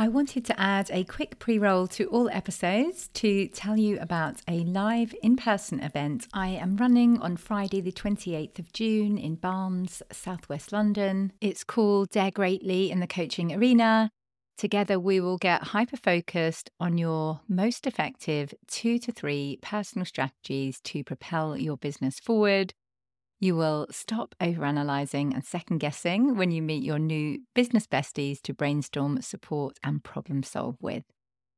I wanted to add a quick pre roll to all episodes to tell you about a live in person event I am running on Friday, the 28th of June in Barnes, southwest London. It's called Dare Greatly in the Coaching Arena. Together, we will get hyper focused on your most effective two to three personal strategies to propel your business forward you will stop overanalyzing and second guessing when you meet your new business besties to brainstorm, support, and problem solve with.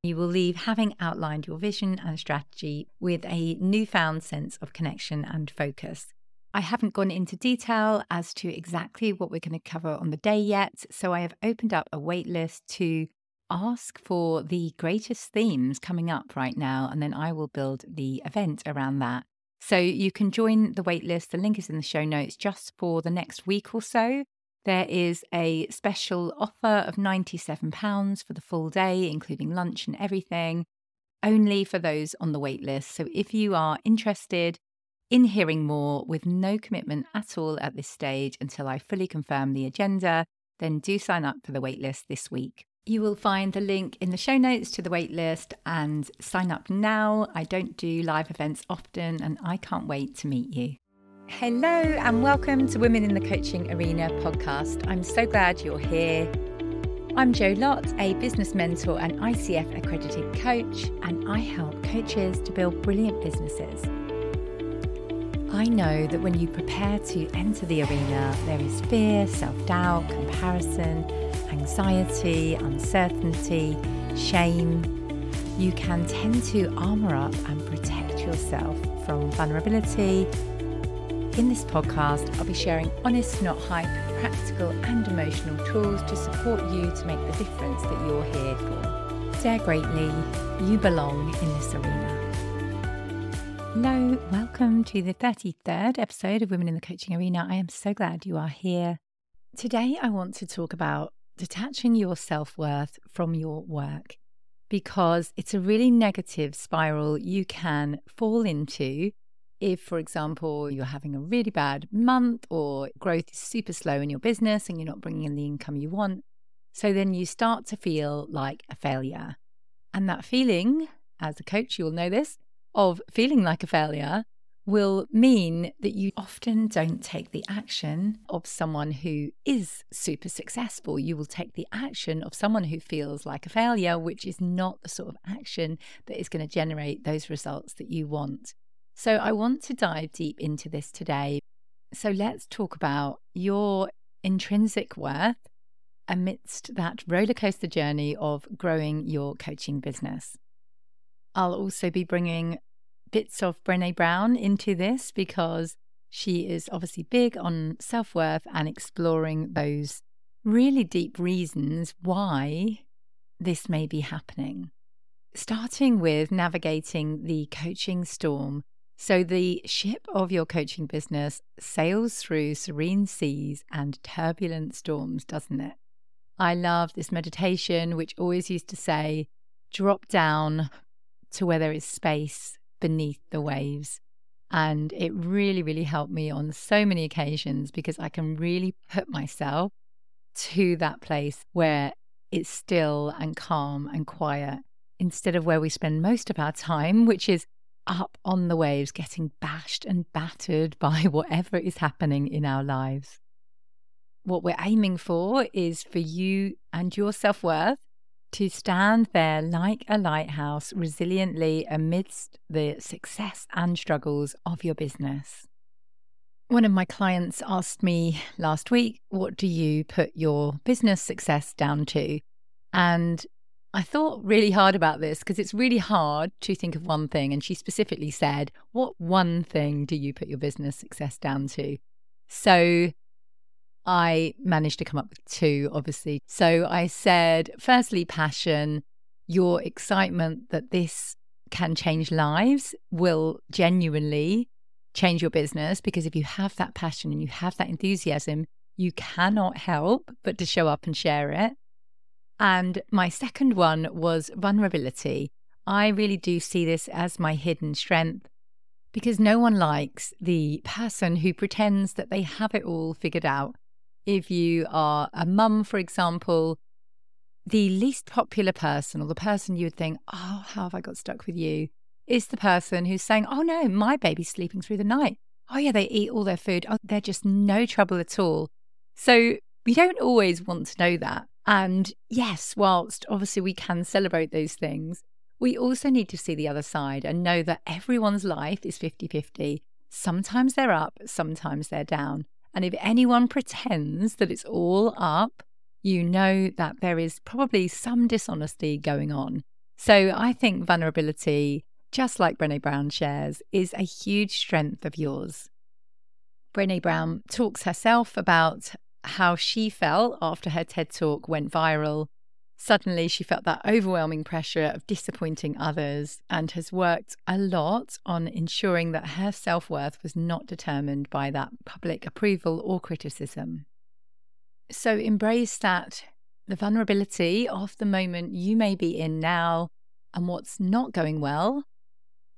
You will leave having outlined your vision and strategy with a newfound sense of connection and focus. I haven't gone into detail as to exactly what we're going to cover on the day yet, so I have opened up a waitlist to ask for the greatest themes coming up right now, and then I will build the event around that. So you can join the waitlist. The link is in the show notes just for the next week or so. There is a special offer of £97 for the full day, including lunch and everything, only for those on the waitlist. So if you are interested in hearing more with no commitment at all at this stage until I fully confirm the agenda, then do sign up for the waitlist this week. You will find the link in the show notes to the waitlist and sign up now. I don't do live events often and I can't wait to meet you. Hello and welcome to Women in the Coaching Arena podcast. I'm so glad you're here. I'm Jo Lott, a business mentor and ICF accredited coach, and I help coaches to build brilliant businesses. I know that when you prepare to enter the arena, there is fear, self doubt, comparison anxiety, uncertainty, shame, you can tend to armor up and protect yourself from vulnerability. In this podcast, I'll be sharing honest, not hype, practical and emotional tools to support you to make the difference that you're here for. Dare greatly, you belong in this arena. Hello, welcome to the 33rd episode of Women in the Coaching Arena. I am so glad you are here. Today, I want to talk about detaching your self worth from your work because it's a really negative spiral you can fall into if, for example, you're having a really bad month or growth is super slow in your business and you're not bringing in the income you want. So then you start to feel like a failure. And that feeling, as a coach, you'll know this, of feeling like a failure will mean that you often don't take the action of someone who is super successful. You will take the action of someone who feels like a failure, which is not the sort of action that is going to generate those results that you want. So, I want to dive deep into this today. So, let's talk about your intrinsic worth amidst that roller coaster journey of growing your coaching business. I'll also be bringing bits of Brene Brown into this because she is obviously big on self worth and exploring those really deep reasons why this may be happening. Starting with navigating the coaching storm. So, the ship of your coaching business sails through serene seas and turbulent storms, doesn't it? I love this meditation, which always used to say, drop down to where there is space beneath the waves. And it really, really helped me on so many occasions because I can really put myself to that place where it's still and calm and quiet instead of where we spend most of our time, which is up on the waves, getting bashed and battered by whatever is happening in our lives. What we're aiming for is for you and your self worth to stand there like a lighthouse resiliently amidst the success and struggles of your business. One of my clients asked me last week, What do you put your business success down to? And I thought really hard about this because it's really hard to think of one thing. And she specifically said, What one thing do you put your business success down to? So I managed to come up with two, obviously. So I said, firstly, passion, your excitement that this can change lives will genuinely change your business because if you have that passion and you have that enthusiasm, you cannot help but to show up and share it. And my second one was vulnerability. I really do see this as my hidden strength because no one likes the person who pretends that they have it all figured out if you are a mum, for example, the least popular person or the person you would think, oh, how have I got stuck with you? Is the person who's saying, oh no, my baby's sleeping through the night. Oh yeah, they eat all their food. Oh, they're just no trouble at all. So we don't always want to know that. And yes, whilst obviously we can celebrate those things, we also need to see the other side and know that everyone's life is 50 50. Sometimes they're up, sometimes they're down. And if anyone pretends that it's all up, you know that there is probably some dishonesty going on. So I think vulnerability, just like Brene Brown shares, is a huge strength of yours. Brene Brown talks herself about how she felt after her TED talk went viral. Suddenly, she felt that overwhelming pressure of disappointing others and has worked a lot on ensuring that her self worth was not determined by that public approval or criticism. So, embrace that the vulnerability of the moment you may be in now and what's not going well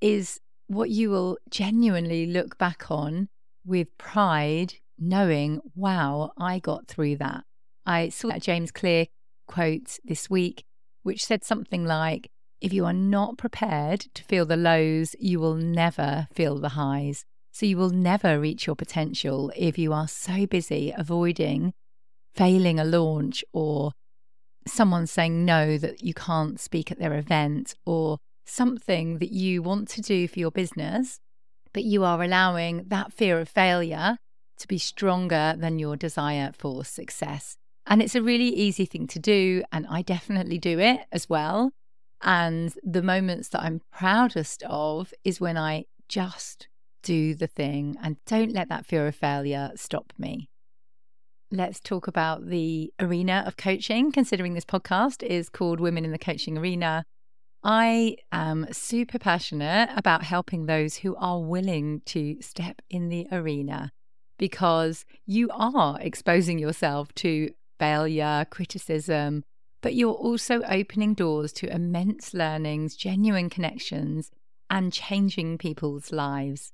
is what you will genuinely look back on with pride knowing, wow, I got through that. I saw that James Clear quote this week, which said something like, if you are not prepared to feel the lows, you will never feel the highs. So you will never reach your potential if you are so busy avoiding failing a launch or someone saying no that you can't speak at their event or something that you want to do for your business, but you are allowing that fear of failure to be stronger than your desire for success. And it's a really easy thing to do. And I definitely do it as well. And the moments that I'm proudest of is when I just do the thing and don't let that fear of failure stop me. Let's talk about the arena of coaching, considering this podcast is called Women in the Coaching Arena. I am super passionate about helping those who are willing to step in the arena because you are exposing yourself to failure, criticism, but you're also opening doors to immense learnings, genuine connections, and changing people's lives.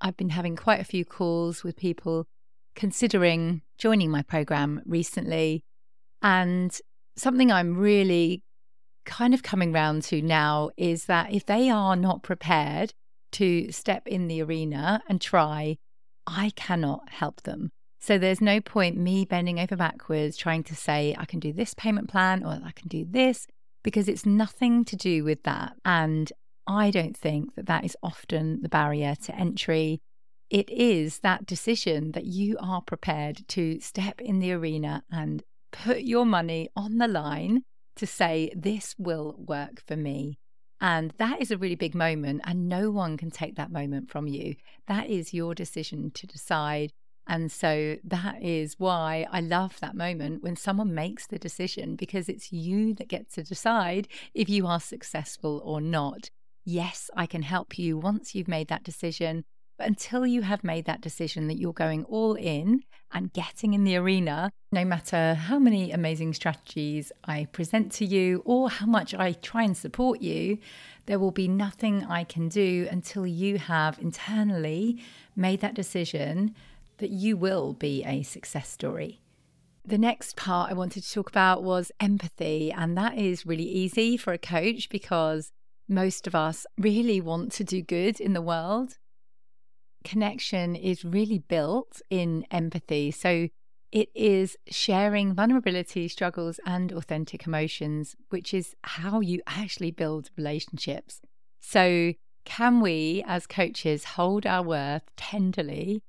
I've been having quite a few calls with people considering joining my program recently. And something I'm really kind of coming round to now is that if they are not prepared to step in the arena and try, I cannot help them. So there's no point me bending over backwards trying to say, I can do this payment plan or I can do this, because it's nothing to do with that. And I don't think that that is often the barrier to entry. It is that decision that you are prepared to step in the arena and put your money on the line to say, this will work for me. And that is a really big moment, and no one can take that moment from you. That is your decision to decide. And so that is why I love that moment when someone makes the decision because it's you that gets to decide if you are successful or not. Yes, I can help you once you've made that decision. But until you have made that decision that you're going all in and getting in the arena, no matter how many amazing strategies I present to you or how much I try and support you, there will be nothing I can do until you have internally made that decision that you will be a success story. The next part I wanted to talk about was empathy, and that is really easy for a coach because most of us really want to do good in the world connection is really built in empathy. So it is sharing vulnerability, struggles, and authentic emotions, which is how you actually build relationships. So, can we as coaches hold our worth tenderly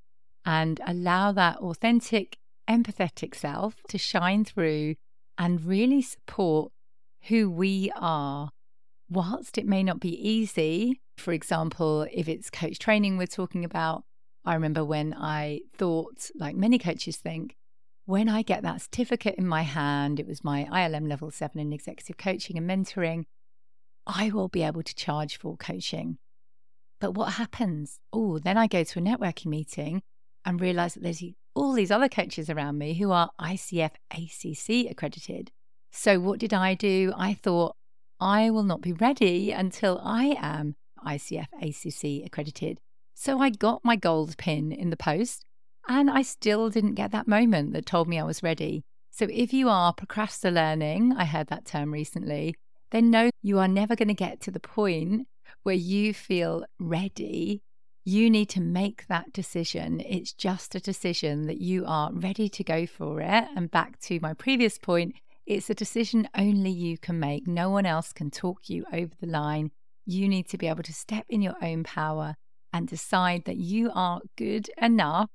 and allow that authentic, empathetic self to shine through and really support who we are? Whilst it may not be easy, for example, if it's coach training we're talking about, I remember when I thought, like many coaches think, when I get that certificate in my hand, it was my ILM level seven in executive coaching and mentoring, I will be able to charge for coaching. But what happens? Oh, then I go to a networking meeting and realize that there's all these other coaches around me who are ICF ACC accredited. So what did I do? I thought, I will not be ready until I am ICF ACC accredited. So I got my gold pin in the post and I still didn't get that moment that told me I was ready. So if you are procrastinating, I heard that term recently, then know you are never going to get to the point where you feel ready. You need to make that decision. It's just a decision that you are ready to go for it. And back to my previous point, it's a decision only you can make. No one else can talk you over the line. You need to be able to step in your own power and decide that you are good enough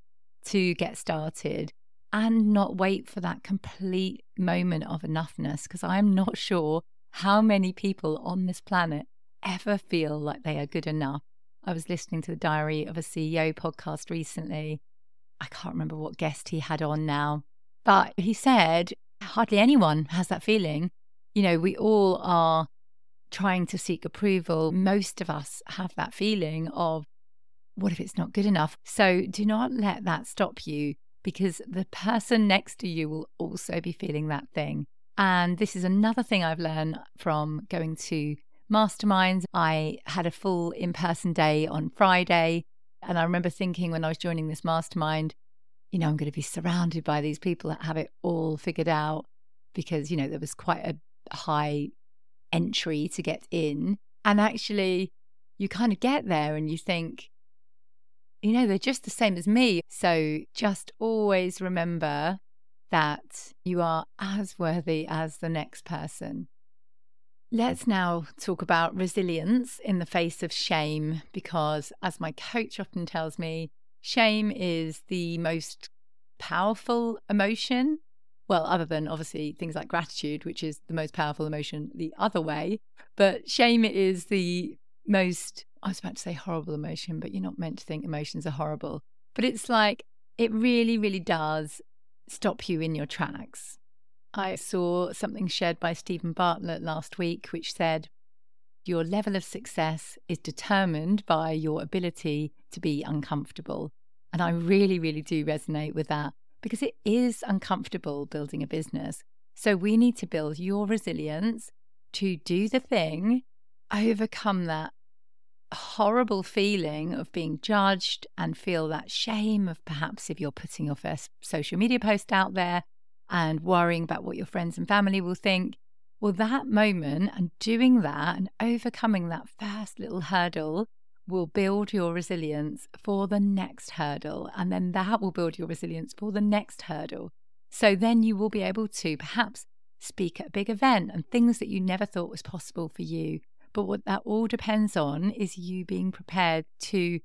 to get started and not wait for that complete moment of enoughness because I am not sure how many people on this planet ever feel like they are good enough. I was listening to the Diary of a CEO podcast recently. I can't remember what guest he had on now, but he said hardly anyone has that feeling. You know, we all are trying to seek approval. Most of us have that feeling of, what if it's not good enough? So do not let that stop you because the person next to you will also be feeling that thing. And this is another thing I've learned from going to masterminds. I had a full in person day on Friday. And I remember thinking when I was joining this mastermind, you know, I'm going to be surrounded by these people that have it all figured out because, you know, there was quite a high entry to get in. And actually, you kind of get there and you think, you know, they're just the same as me. So just always remember that you are as worthy as the next person. Let's now talk about resilience in the face of shame, because as my coach often tells me, shame is the most powerful emotion. Well, other than obviously things like gratitude, which is the most powerful emotion the other way, but shame is the most, I was about to say horrible emotion, but you're not meant to think emotions are horrible. But it's like, it really, really does stop you in your tracks. I saw something shared by Steven Bartlett last week, which said, Your level of success is determined by your ability to be uncomfortable. And I really, really do resonate with that because it is uncomfortable building a business. So we need to build your resilience to do the thing, overcome that horrible feeling of being judged and feel that shame of perhaps if you're putting your first social media post out there and worrying about what your friends and family will think. Well, that moment and doing that and overcoming that first little hurdle will build your resilience for the next hurdle. And then that will build your resilience for the next hurdle. So then you will be able to perhaps speak at a big event and things that you never thought was possible for you. But what that all depends on is you being prepared to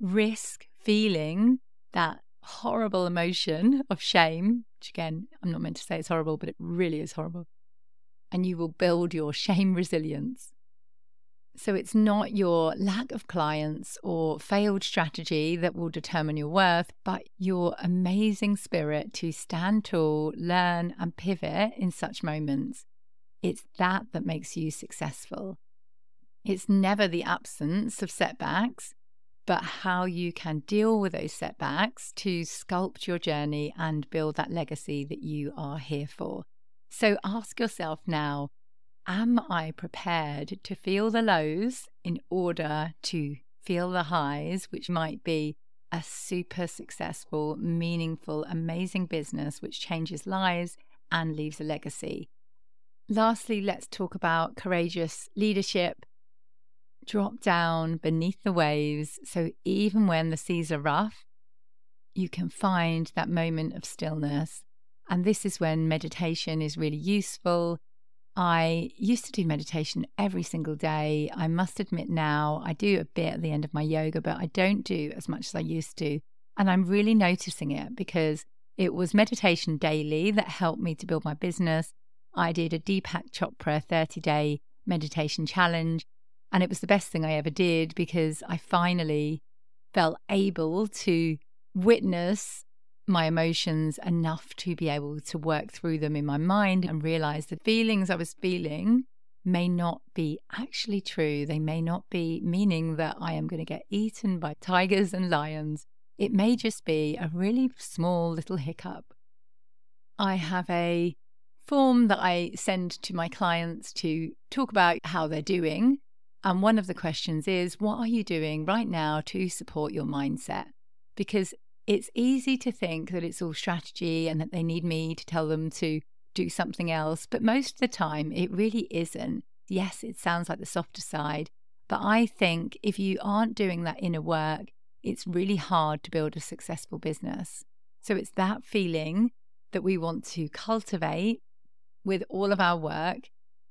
risk feeling that horrible emotion of shame, which again, I'm not meant to say it's horrible, but it really is horrible. And you will build your shame resilience. So it's not your lack of clients or failed strategy that will determine your worth, but your amazing spirit to stand tall, learn, and pivot in such moments. It's that that makes you successful. It's never the absence of setbacks, but how you can deal with those setbacks to sculpt your journey and build that legacy that you are here for. So ask yourself now Am I prepared to feel the lows in order to feel the highs, which might be a super successful, meaningful, amazing business which changes lives and leaves a legacy? Lastly, let's talk about courageous leadership. Drop down beneath the waves so even when the seas are rough, you can find that moment of stillness. And this is when meditation is really useful I used to do meditation every single day. I must admit now, I do a bit at the end of my yoga, but I don't do as much as I used to. And I'm really noticing it because it was meditation daily that helped me to build my business. I did a Deepak Chopra 30 day meditation challenge, and it was the best thing I ever did because I finally felt able to witness my emotions enough to be able to work through them in my mind and realize the feelings I was feeling may not be actually true. They may not be meaning that I am going to get eaten by tigers and lions. It may just be a really small little hiccup. I have a form that I send to my clients to talk about how they're doing. And one of the questions is, what are you doing right now to support your mindset? Because it's easy to think that it's all strategy and that they need me to tell them to do something else. But most of the time, it really isn't. Yes, it sounds like the softer side. But I think if you aren't doing that inner work, it's really hard to build a successful business. So it's that feeling that we want to cultivate with all of our work.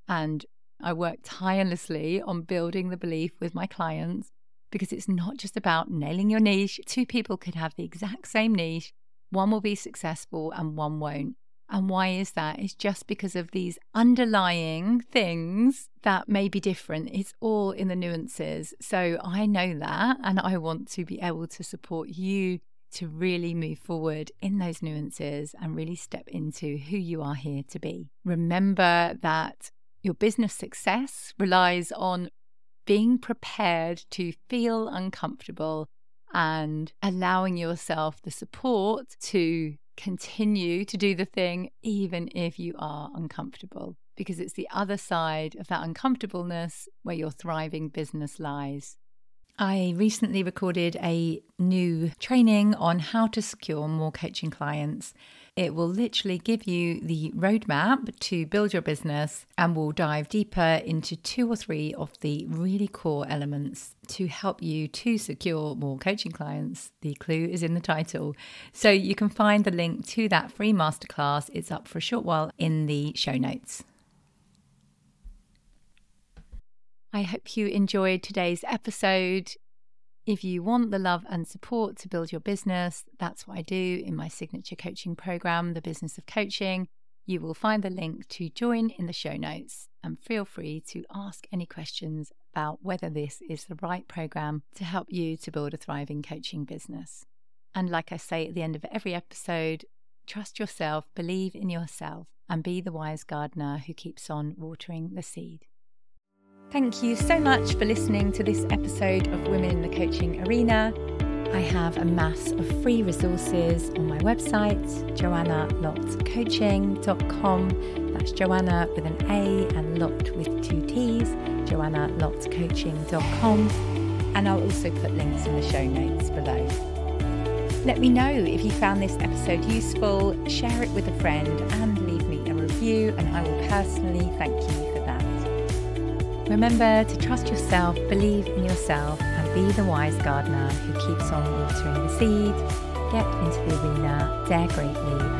And I work tirelessly on building the belief with my clients because it's not just about nailing your niche. Two people could have the exact same niche, one will be successful and one won't. And why is that? It's just because of these underlying things that may be different. It's all in the nuances. So I know that, and I want to be able to support you to really move forward in those nuances and really step into who you are here to be. Remember that your business success relies on being prepared to feel uncomfortable and allowing yourself the support to continue to do the thing, even if you are uncomfortable, because it's the other side of that uncomfortableness where your thriving business lies. I recently recorded a new training on how to secure more coaching clients. It will literally give you the roadmap to build your business and will dive deeper into two or three of the really core elements to help you to secure more coaching clients. The clue is in the title. So you can find the link to that free masterclass. It's up for a short while in the show notes. I hope you enjoyed today's episode. If you want the love and support to build your business, that's what I do in my signature coaching program, The Business of Coaching. You will find the link to join in the show notes and feel free to ask any questions about whether this is the right program to help you to build a thriving coaching business. And like I say at the end of every episode, trust yourself, believe in yourself, and be the wise gardener who keeps on watering the seed. Thank you so much for listening to this episode of Women in the Coaching Arena. I have a mass of free resources on my website, joannalottcoaching.com. That's Joanna with an A and Lott with two T's, joannalottcoaching.com. And I'll also put links in the show notes below. Let me know if you found this episode useful, share it with a friend, and leave me a review, and I will personally thank you Remember to trust yourself, believe in yourself, and be the wise gardener who keeps on watering the seed. Get into the arena, dare greatly.